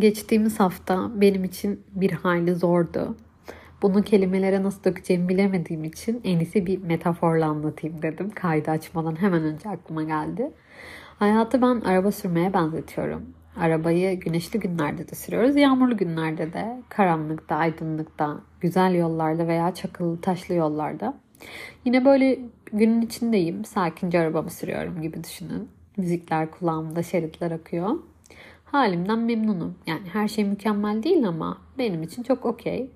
Geçtiğimiz hafta benim için bir hayli zordu. Bunu kelimelere nasıl dökeceğimi bilemediğim için en iyisi bir metaforla anlatayım dedim. Kaydı açmadan hemen önce aklıma geldi. Hayatı ben araba sürmeye benzetiyorum. Arabayı güneşli günlerde de sürüyoruz, yağmurlu günlerde de, karanlıkta, aydınlıkta, güzel yollarda veya çakıllı taşlı yollarda. Yine böyle günün içindeyim, sakince arabamı sürüyorum gibi düşünün. Müzikler kulağımda, şeritler akıyor. Halimden memnunum. Yani her şey mükemmel değil ama benim için çok okey.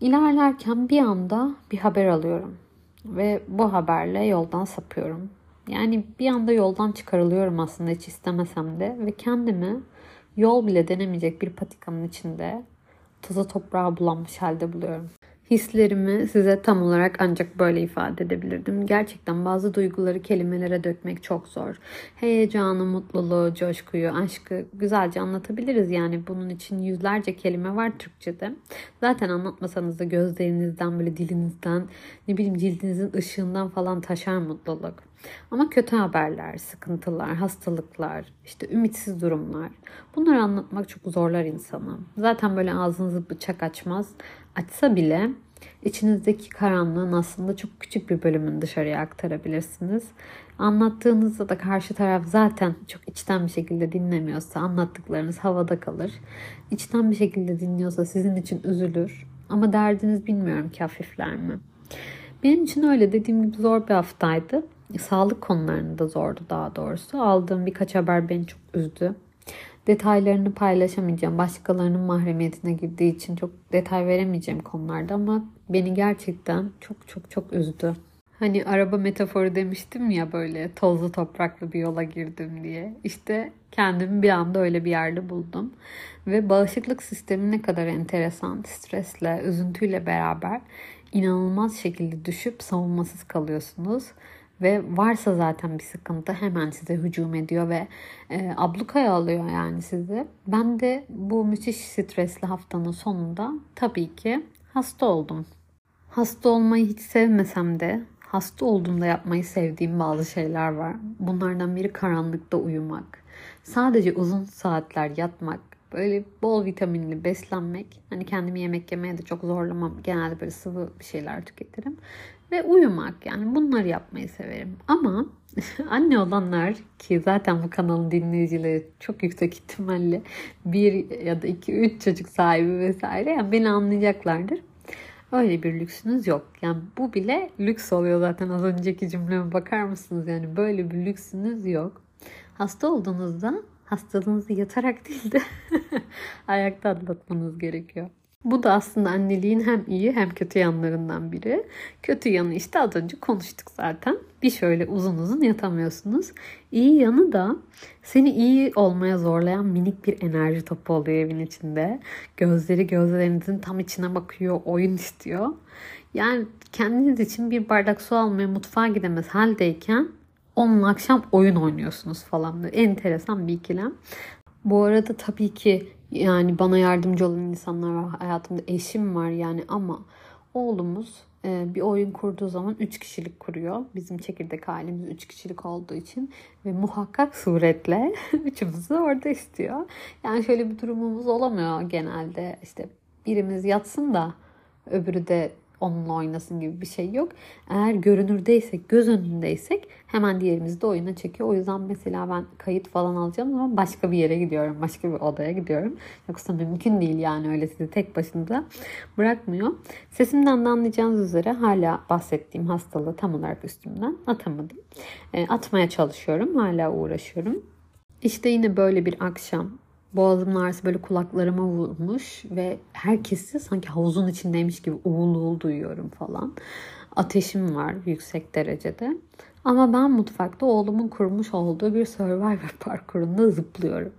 İlerlerken bir anda bir haber alıyorum. Ve bu haberle yoldan sapıyorum. Yani bir anda yoldan çıkarılıyorum aslında hiç istemesem de. Ve kendimi yol bile denemeyecek bir patikanın içinde toza toprağa bulanmış halde buluyorum. Hislerimi size tam olarak ancak böyle ifade edebilirdim. Gerçekten bazı duyguları kelimelere dökmek çok zor. Heyecanı, mutluluğu, coşkuyu, aşkı güzelce anlatabiliriz. Yani bunun için yüzlerce kelime var Türkçe'de. Zaten anlatmasanız da gözlerinizden, böyle dilinizden, ne bileyim cildinizin ışığından falan taşar mutluluk. Ama kötü haberler, sıkıntılar, hastalıklar, işte ümitsiz durumlar. Bunları anlatmak çok zorlar insanı. Zaten böyle ağzınızı bıçak açmaz. Açsa bile içinizdeki karanlığın aslında çok küçük bir bölümünü dışarıya aktarabilirsiniz. Anlattığınızda da karşı taraf zaten çok içten bir şekilde dinlemiyorsa anlattıklarınız havada kalır. İçten bir şekilde dinliyorsa sizin için üzülür. Ama derdiniz bilmiyorum ki hafifler mi? Benim için öyle dediğim gibi zor bir haftaydı. Sağlık konularında zordu daha doğrusu. Aldığım birkaç haber beni çok üzdü. Detaylarını paylaşamayacağım. Başkalarının mahremiyetine girdiği için çok detay veremeyeceğim konularda ama beni gerçekten çok çok çok üzdü. Hani araba metaforu demiştim ya böyle tozlu topraklı bir yola girdim diye. İşte kendimi bir anda öyle bir yerde buldum. Ve bağışıklık sistemi ne kadar enteresan, stresle, üzüntüyle beraber inanılmaz şekilde düşüp savunmasız kalıyorsunuz. Ve varsa zaten bir sıkıntı hemen size hücum ediyor ve e, ablukaya alıyor yani sizi. Ben de bu müthiş stresli haftanın sonunda tabii ki hasta oldum. Hasta olmayı hiç sevmesem de hasta olduğumda yapmayı sevdiğim bazı şeyler var. Bunlardan biri karanlıkta uyumak. Sadece uzun saatler yatmak, böyle bol vitaminli beslenmek. Hani kendimi yemek yemeye de çok zorlamam. Genelde böyle sıvı bir şeyler tüketirim ve uyumak yani bunları yapmayı severim. Ama anne olanlar ki zaten bu kanalın dinleyicileri çok yüksek ihtimalle bir ya da iki üç çocuk sahibi vesaire yani beni anlayacaklardır. Öyle bir lüksünüz yok. Yani bu bile lüks oluyor zaten az önceki cümleme bakar mısınız? Yani böyle bir lüksünüz yok. Hasta olduğunuzda hastalığınızı yatarak değil de ayakta atlatmanız gerekiyor. Bu da aslında anneliğin hem iyi hem kötü yanlarından biri. Kötü yanı işte az önce konuştuk zaten. Bir şöyle uzun uzun yatamıyorsunuz. İyi yanı da seni iyi olmaya zorlayan minik bir enerji topu oluyor evin içinde. Gözleri gözlerinizin tam içine bakıyor, oyun istiyor. Yani kendiniz için bir bardak su almaya mutfağa gidemez haldeyken onunla akşam oyun oynuyorsunuz falan. Böyle enteresan bir ikilem. Bu arada tabii ki yani bana yardımcı olan insanlar var. Hayatımda eşim var yani ama oğlumuz e, bir oyun kurduğu zaman 3 kişilik kuruyor. Bizim çekirdek ailemiz 3 kişilik olduğu için ve muhakkak suretle üçümüzü orada istiyor. Yani şöyle bir durumumuz olamıyor genelde. İşte birimiz yatsın da öbürü de onunla oynasın gibi bir şey yok. Eğer görünürdeysek, göz önündeysek hemen diğerimizi de oyuna çekiyor. O yüzden mesela ben kayıt falan alacağım ama başka bir yere gidiyorum. Başka bir odaya gidiyorum. Yoksa mümkün değil yani öyle sizi tek başınıza bırakmıyor. Sesimden de anlayacağınız üzere hala bahsettiğim hastalığı tam olarak üstümden atamadım. E, atmaya çalışıyorum. Hala uğraşıyorum. İşte yine böyle bir akşam Boğazımın ağrısı böyle kulaklarıma vurmuş ve herkesi sanki havuzun içindeymiş gibi uğul uğul duyuyorum falan. Ateşim var yüksek derecede. Ama ben mutfakta oğlumun kurmuş olduğu bir Survivor parkurunda zıplıyorum.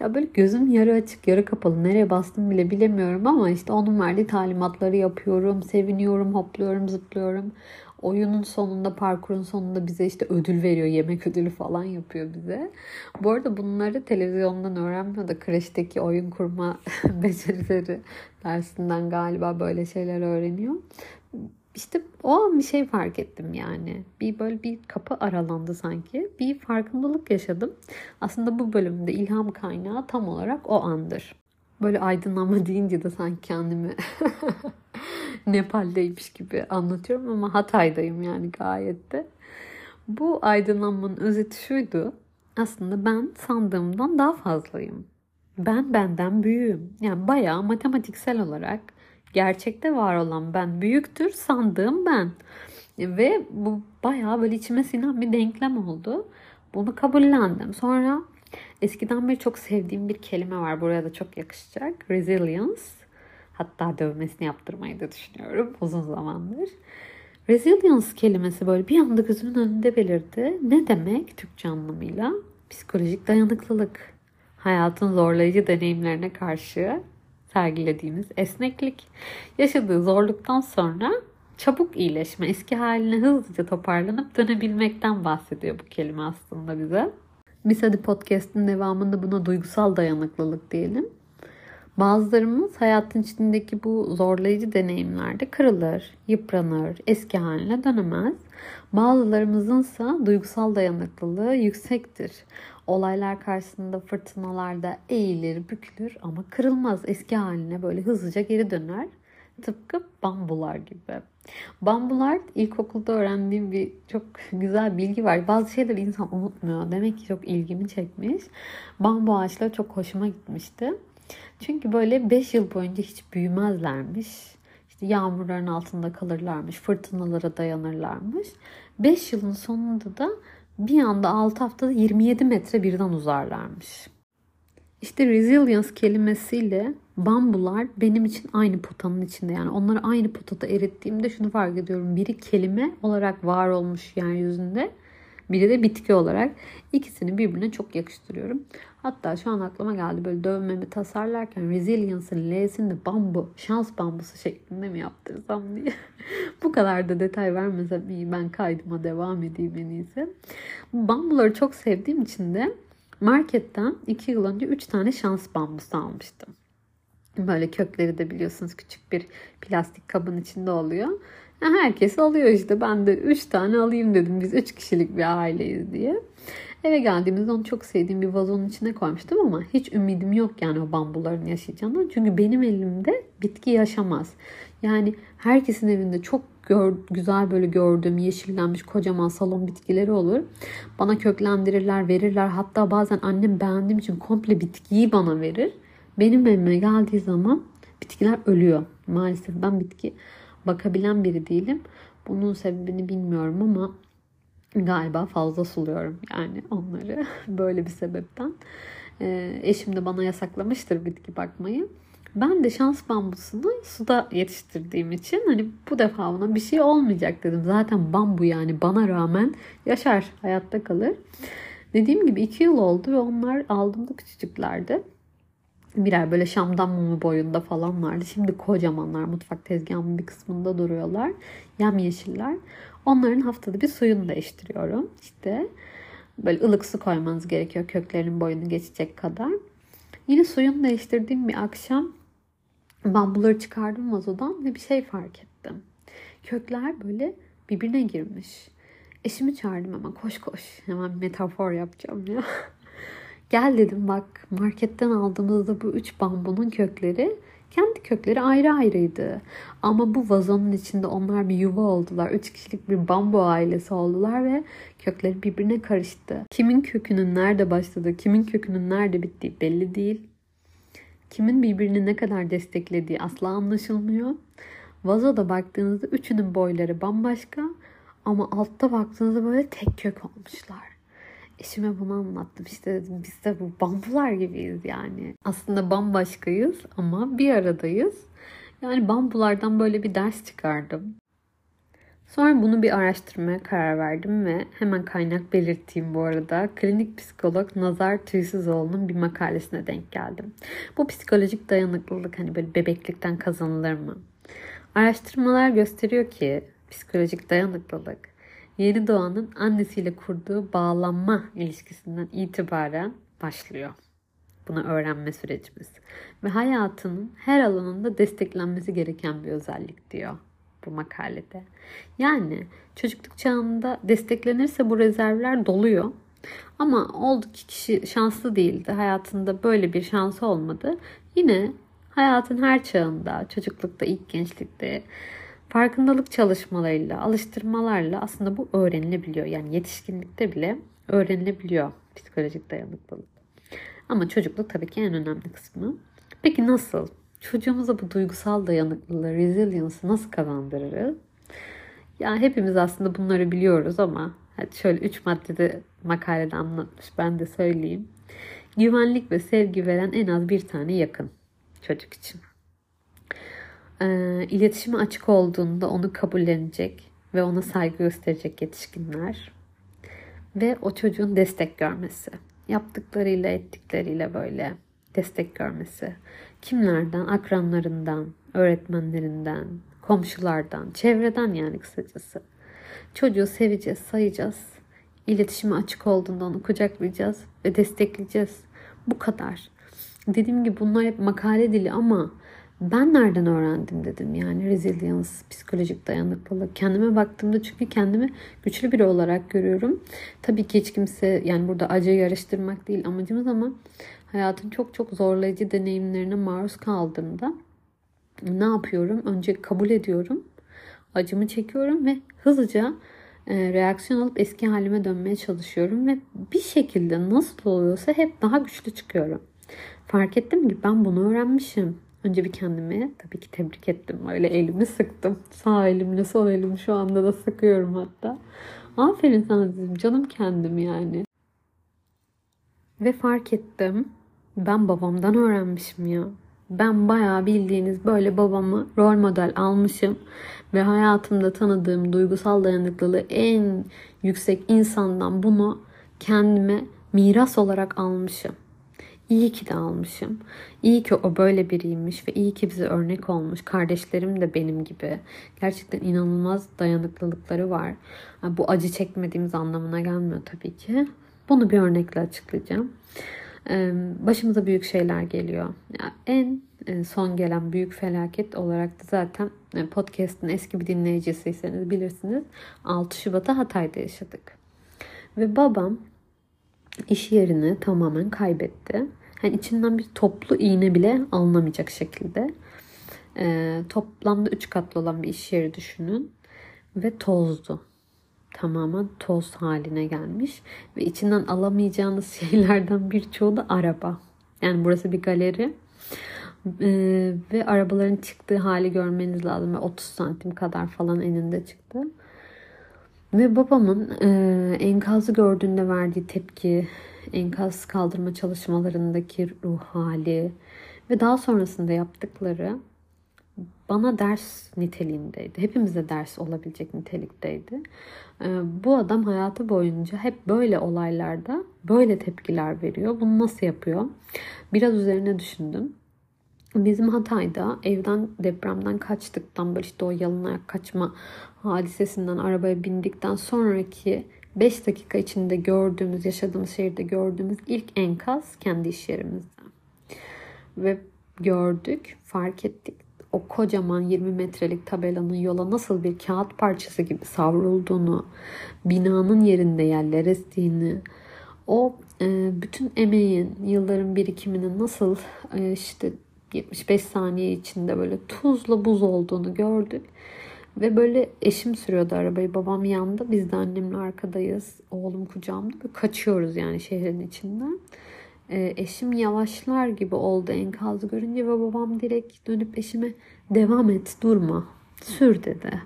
Ya böyle gözüm yarı açık yarı kapalı nereye bastım bile bilemiyorum ama işte onun verdiği talimatları yapıyorum, seviniyorum, hopluyorum, zıplıyorum oyunun sonunda, parkurun sonunda bize işte ödül veriyor. Yemek ödülü falan yapıyor bize. Bu arada bunları televizyondan öğrenmiyor da kreşteki oyun kurma becerileri dersinden galiba böyle şeyler öğreniyor. işte o an bir şey fark ettim yani. Bir böyle bir kapı aralandı sanki. Bir farkındalık yaşadım. Aslında bu bölümde ilham kaynağı tam olarak o andır. Böyle aydınlanma deyince de sanki kendimi Nepal'deymiş gibi anlatıyorum ama Hatay'dayım yani gayet de. Bu aydınlanmanın özeti şuydu. Aslında ben sandığımdan daha fazlayım. Ben benden büyüğüm. Yani bayağı matematiksel olarak gerçekte var olan ben büyüktür sandığım ben. Ve bu bayağı böyle içime sinen bir denklem oldu. Bunu kabullendim. Sonra eskiden beri çok sevdiğim bir kelime var. Buraya da çok yakışacak. Resilience. Hatta dövmesini yaptırmayı da düşünüyorum uzun zamandır. Resilience kelimesi böyle bir anda gözümün önünde belirdi. Ne demek Türkçe anlamıyla? Psikolojik dayanıklılık. Hayatın zorlayıcı deneyimlerine karşı sergilediğimiz esneklik. Yaşadığı zorluktan sonra çabuk iyileşme, eski haline hızlıca toparlanıp dönebilmekten bahsediyor bu kelime aslında bize. Biz hadi podcast'in devamında buna duygusal dayanıklılık diyelim. Bazılarımız hayatın içindeki bu zorlayıcı deneyimlerde kırılır, yıpranır, eski haline dönemez. Bazılarımızınsa duygusal dayanıklılığı yüksektir. Olaylar karşısında fırtınalarda eğilir, bükülür ama kırılmaz. Eski haline böyle hızlıca geri döner. Tıpkı bambular gibi. Bambular ilkokulda öğrendiğim bir çok güzel bilgi var. Bazı şeyleri insan unutmuyor. Demek ki çok ilgimi çekmiş. Bambu ağaçları çok hoşuma gitmişti. Çünkü böyle 5 yıl boyunca hiç büyümezlermiş. İşte yağmurların altında kalırlarmış, fırtınalara dayanırlarmış. 5 yılın sonunda da bir anda 6 haftada 27 metre birden uzarlarmış. İşte resilience kelimesiyle bambular benim için aynı potanın içinde. Yani onları aynı potada erittiğimde şunu fark ediyorum. Biri kelime olarak var olmuş yeryüzünde. Biri de bitki olarak. ikisini birbirine çok yakıştırıyorum. Hatta şu an aklıma geldi böyle dövmemi tasarlarken Resilience'ın L'sini de bambu, şans bambusu şeklinde mi yaptırsam diye. Bu kadar da detay vermesem iyi ben kaydıma devam edeyim en iyisi. Bambuları çok sevdiğim için de marketten 2 yıl önce 3 tane şans bambusu almıştım. Böyle kökleri de biliyorsunuz küçük bir plastik kabın içinde oluyor. Herkes alıyor işte. Ben de 3 tane alayım dedim. Biz 3 kişilik bir aileyiz diye. Eve geldiğimizde onu çok sevdiğim bir vazonun içine koymuştum ama hiç ümidim yok yani o bambuların yaşayacağını. Çünkü benim elimde bitki yaşamaz. Yani herkesin evinde çok gör, güzel böyle gördüğüm yeşillenmiş kocaman salon bitkileri olur. Bana köklendirirler, verirler. Hatta bazen annem beğendiğim için komple bitkiyi bana verir. Benim evime geldiği zaman bitkiler ölüyor. Maalesef ben bitki bakabilen biri değilim. Bunun sebebini bilmiyorum ama galiba fazla suluyorum yani onları böyle bir sebepten. Ee, eşim de bana yasaklamıştır bitki bakmayı. Ben de şans bambusunu suda yetiştirdiğim için hani bu defa ona bir şey olmayacak dedim. Zaten bambu yani bana rağmen yaşar, hayatta kalır. Dediğim gibi iki yıl oldu ve onlar aldığımda küçücüklerdi. Birer böyle şamdan mumu boyunda falan vardı. Şimdi kocamanlar mutfak tezgahının bir kısmında duruyorlar. Yam yeşiller. Onların haftada bir suyunu değiştiriyorum. İşte böyle ılık su koymanız gerekiyor köklerinin boyunu geçecek kadar. Yine suyunu değiştirdiğim bir akşam bambuları çıkardım vazodan ve bir şey fark ettim. Kökler böyle birbirine girmiş. Eşimi çağırdım ama koş koş. Hemen metafor yapacağım ya. Gel dedim bak marketten aldığımızda bu üç bambunun kökleri kendi kökleri ayrı ayrıydı. Ama bu vazonun içinde onlar bir yuva oldular. Üç kişilik bir bambu ailesi oldular ve kökleri birbirine karıştı. Kimin kökünün nerede başladığı, kimin kökünün nerede bittiği belli değil. Kimin birbirini ne kadar desteklediği asla anlaşılmıyor. Vazoda baktığınızda üçünün boyları bambaşka ama altta baktığınızda böyle tek kök olmuşlar. Eşime bunu anlattım. İşte biz de bu bambular gibiyiz yani. Aslında bambaşkayız ama bir aradayız. Yani bambulardan böyle bir ders çıkardım. Sonra bunu bir araştırmaya karar verdim ve hemen kaynak belirteyim bu arada. Klinik psikolog Nazar Tüysüzoğlu'nun bir makalesine denk geldim. Bu psikolojik dayanıklılık hani böyle bebeklikten kazanılır mı? Araştırmalar gösteriyor ki psikolojik dayanıklılık yeni doğanın annesiyle kurduğu bağlanma ilişkisinden itibaren başlıyor. Bunu öğrenme sürecimiz. Ve hayatının her alanında desteklenmesi gereken bir özellik diyor bu makalede. Yani çocukluk çağında desteklenirse bu rezervler doluyor. Ama oldu ki kişi şanslı değildi. Hayatında böyle bir şansı olmadı. Yine hayatın her çağında, çocuklukta, ilk gençlikte farkındalık çalışmalarıyla, alıştırmalarla aslında bu öğrenilebiliyor. Yani yetişkinlikte bile öğrenilebiliyor psikolojik dayanıklılık. Ama çocukluk tabii ki en önemli kısmı. Peki nasıl? Çocuğumuza bu duygusal dayanıklılığı, resilience'ı nasıl kazandırırız? Ya hepimiz aslında bunları biliyoruz ama hadi şöyle üç maddede makalede anlatmış ben de söyleyeyim. Güvenlik ve sevgi veren en az bir tane yakın çocuk için. Ee, iletişime açık olduğunda onu kabullenecek ve ona saygı gösterecek yetişkinler ve o çocuğun destek görmesi. Yaptıklarıyla ettikleriyle böyle destek görmesi. Kimlerden? Akranlarından, öğretmenlerinden, komşulardan, çevreden yani kısacası. Çocuğu seveceğiz, sayacağız. İletişime açık olduğunda onu kucaklayacağız ve destekleyeceğiz. Bu kadar. Dediğim gibi bunlar hep makale dili ama ben nereden öğrendim dedim yani resilience, psikolojik dayanıklılık. Kendime baktığımda çünkü kendimi güçlü biri olarak görüyorum. Tabii ki hiç kimse yani burada acı yarıştırmak değil amacımız ama hayatın çok çok zorlayıcı deneyimlerine maruz kaldığımda ne yapıyorum? Önce kabul ediyorum. Acımı çekiyorum ve hızlıca e, reaksiyon alıp eski halime dönmeye çalışıyorum ve bir şekilde nasıl oluyorsa hep daha güçlü çıkıyorum. Fark ettim ki ben bunu öğrenmişim. Önce bir kendimi tabii ki tebrik ettim. Öyle elimi sıktım. Sağ elimle sol elimi şu anda da sıkıyorum hatta. Aferin sana dedim. Canım kendim yani. Ve fark ettim. Ben babamdan öğrenmişim ya. Ben bayağı bildiğiniz böyle babamı rol model almışım. Ve hayatımda tanıdığım duygusal dayanıklılığı en yüksek insandan bunu kendime miras olarak almışım. İyi ki de almışım. İyi ki o böyle biriymiş ve iyi ki bize örnek olmuş. Kardeşlerim de benim gibi. Gerçekten inanılmaz dayanıklılıkları var. Bu acı çekmediğimiz anlamına gelmiyor tabii ki. Bunu bir örnekle açıklayacağım. Başımıza büyük şeyler geliyor. En son gelen büyük felaket olarak da zaten podcast'ın eski bir dinleyicisiyseniz bilirsiniz. 6 Şubat'ta Hatay'da yaşadık. Ve babam iş yerini tamamen kaybetti. Yani içinden bir toplu iğne bile alınamayacak şekilde. E, toplamda 3 katlı olan bir iş yeri düşünün. Ve tozdu. Tamamen toz haline gelmiş. Ve içinden alamayacağınız şeylerden birçoğu da araba. Yani burası bir galeri. Ee, ve arabaların çıktığı hali görmeniz lazım. 30 santim kadar falan eninde çıktı. Ve babamın e, enkazı gördüğünde verdiği tepki, enkaz kaldırma çalışmalarındaki ruh hali ve daha sonrasında yaptıkları bana ders niteliğindeydi. Hepimize ders olabilecek nitelikteydi. E, bu adam hayatı boyunca hep böyle olaylarda böyle tepkiler veriyor. Bunu nasıl yapıyor? Biraz üzerine düşündüm. Bizim Hatay'da evden depremden kaçtıktan böyle işte o yalın ayak kaçma hadisesinden arabaya bindikten sonraki 5 dakika içinde gördüğümüz, yaşadığımız şehirde gördüğümüz ilk enkaz kendi iş yerimizde. Ve gördük, fark ettik. O kocaman 20 metrelik tabelanın yola nasıl bir kağıt parçası gibi savrulduğunu, binanın yerinde yerler estiğini, o e, bütün emeğin, yılların birikiminin nasıl e, işte 75 saniye içinde böyle tuzla buz olduğunu gördük. Ve böyle eşim sürüyordu arabayı. Babam yanında. Biz de annemle arkadayız. Oğlum kucağımda. Ve kaçıyoruz yani şehrin içinden. E, eşim yavaşlar gibi oldu enkazı görünce ve babam direkt dönüp eşime devam et durma sür dedi.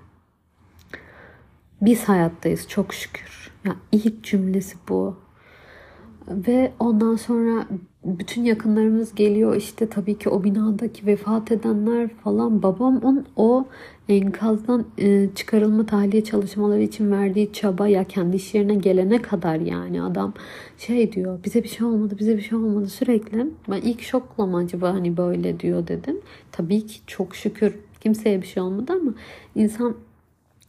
Biz hayattayız çok şükür. Ya ilk cümlesi bu. Ve ondan sonra bütün yakınlarımız geliyor. İşte tabii ki o binadaki vefat edenler falan. Babam on o enkazdan e, çıkarılma tahliye çalışmaları için verdiği çaba ya kendi iş yerine gelene kadar yani adam şey diyor bize bir şey olmadı bize bir şey olmadı. Sürekli ben ilk şokla mı acaba hani böyle diyor dedim. Tabii ki çok şükür kimseye bir şey olmadı ama insan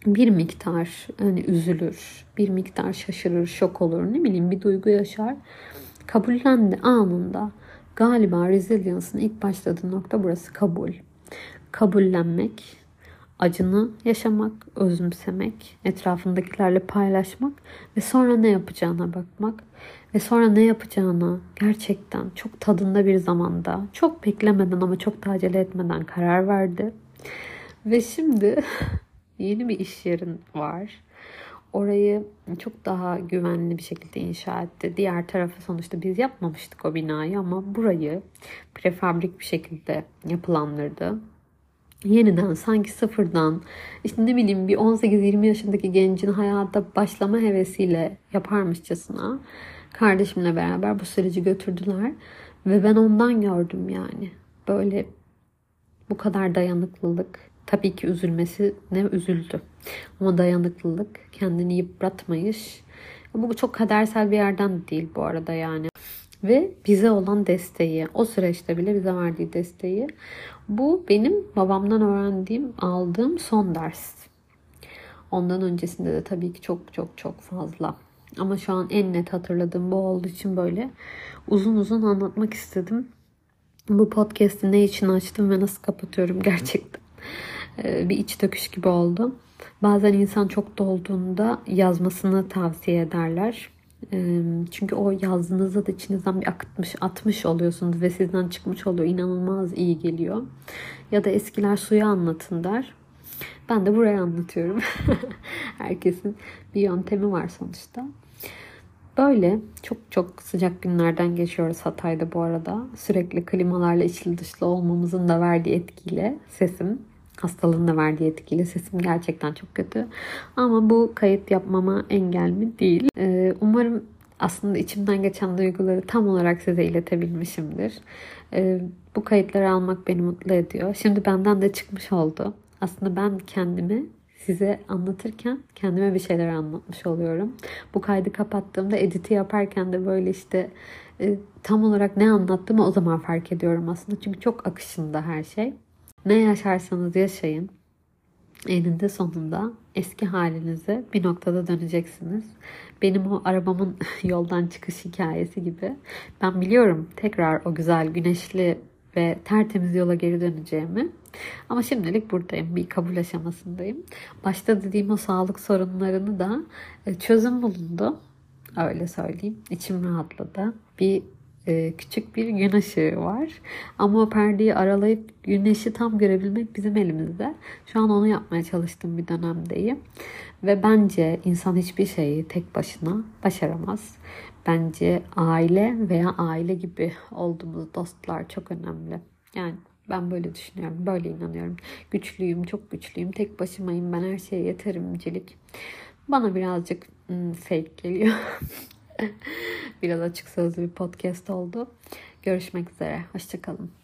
bir miktar hani üzülür, bir miktar şaşırır, şok olur, ne bileyim bir duygu yaşar. Kabullendi anında. Galiba resilience'ın ilk başladığı nokta burası kabul. Kabullenmek, acını yaşamak, özümsemek, etrafındakilerle paylaşmak ve sonra ne yapacağına bakmak ve sonra ne yapacağına gerçekten çok tadında bir zamanda, çok beklemeden ama çok da acele etmeden karar verdi. Ve şimdi yeni bir iş yerin var. Orayı çok daha güvenli bir şekilde inşa etti. Diğer tarafı sonuçta biz yapmamıştık o binayı ama burayı prefabrik bir şekilde yapılandırdı. Yeniden sanki sıfırdan işte ne bileyim bir 18-20 yaşındaki gencin hayata başlama hevesiyle yaparmışçasına kardeşimle beraber bu süreci götürdüler. Ve ben ondan gördüm yani. Böyle bu kadar dayanıklılık tabii ki üzülmesi ne üzüldü ama dayanıklılık kendini yıpratmayış bu çok kadersel bir yerden değil bu arada yani ve bize olan desteği, o süreçte bile bize verdiği desteği. Bu benim babamdan öğrendiğim, aldığım son ders. Ondan öncesinde de tabii ki çok çok çok fazla. Ama şu an en net hatırladığım bu olduğu için böyle uzun uzun anlatmak istedim. Bu podcast'i ne için açtım ve nasıl kapatıyorum gerçekten. Ee, bir iç döküş gibi oldu. Bazen insan çok dolduğunda yazmasını tavsiye ederler. Çünkü o yazdığınızda da içinizden bir akıtmış, atmış oluyorsunuz ve sizden çıkmış oluyor. İnanılmaz iyi geliyor. Ya da eskiler suya anlatın der. Ben de buraya anlatıyorum. Herkesin bir yöntemi var sonuçta. Böyle çok çok sıcak günlerden geçiyoruz Hatay'da bu arada. Sürekli klimalarla içli dışlı olmamızın da verdiği etkiyle sesim hastalığın da verdiği etkiyle sesim gerçekten çok kötü. Ama bu kayıt yapmama engel mi? Değil. Ee, umarım aslında içimden geçen duyguları tam olarak size iletebilmişimdir. Ee, bu kayıtları almak beni mutlu ediyor. Şimdi benden de çıkmış oldu. Aslında ben kendimi size anlatırken kendime bir şeyler anlatmış oluyorum. Bu kaydı kapattığımda editi yaparken de böyle işte e, tam olarak ne anlattığımı o zaman fark ediyorum aslında. Çünkü çok akışında her şey. Ne yaşarsanız yaşayın. Eninde sonunda eski halinize bir noktada döneceksiniz. Benim o arabamın yoldan çıkış hikayesi gibi. Ben biliyorum tekrar o güzel güneşli ve tertemiz yola geri döneceğimi. Ama şimdilik buradayım. Bir kabul aşamasındayım. Başta dediğim o sağlık sorunlarını da e, çözüm bulundu. Öyle söyleyeyim. İçim rahatladı. Bir e, küçük bir gün ışığı var. Ama o perdeyi aralayıp güneşi tam görebilmek bizim elimizde. Şu an onu yapmaya çalıştığım bir dönemdeyim. Ve bence insan hiçbir şeyi tek başına başaramaz. Bence aile veya aile gibi olduğumuz dostlar çok önemli. Yani ben böyle düşünüyorum, böyle inanıyorum. Güçlüyüm, çok güçlüyüm, tek başımayım, ben her şeye yeterimcilik. Bana birazcık hmm, fake geliyor. Biraz açık sözlü bir podcast oldu. Görüşmek üzere. Hoşçakalın.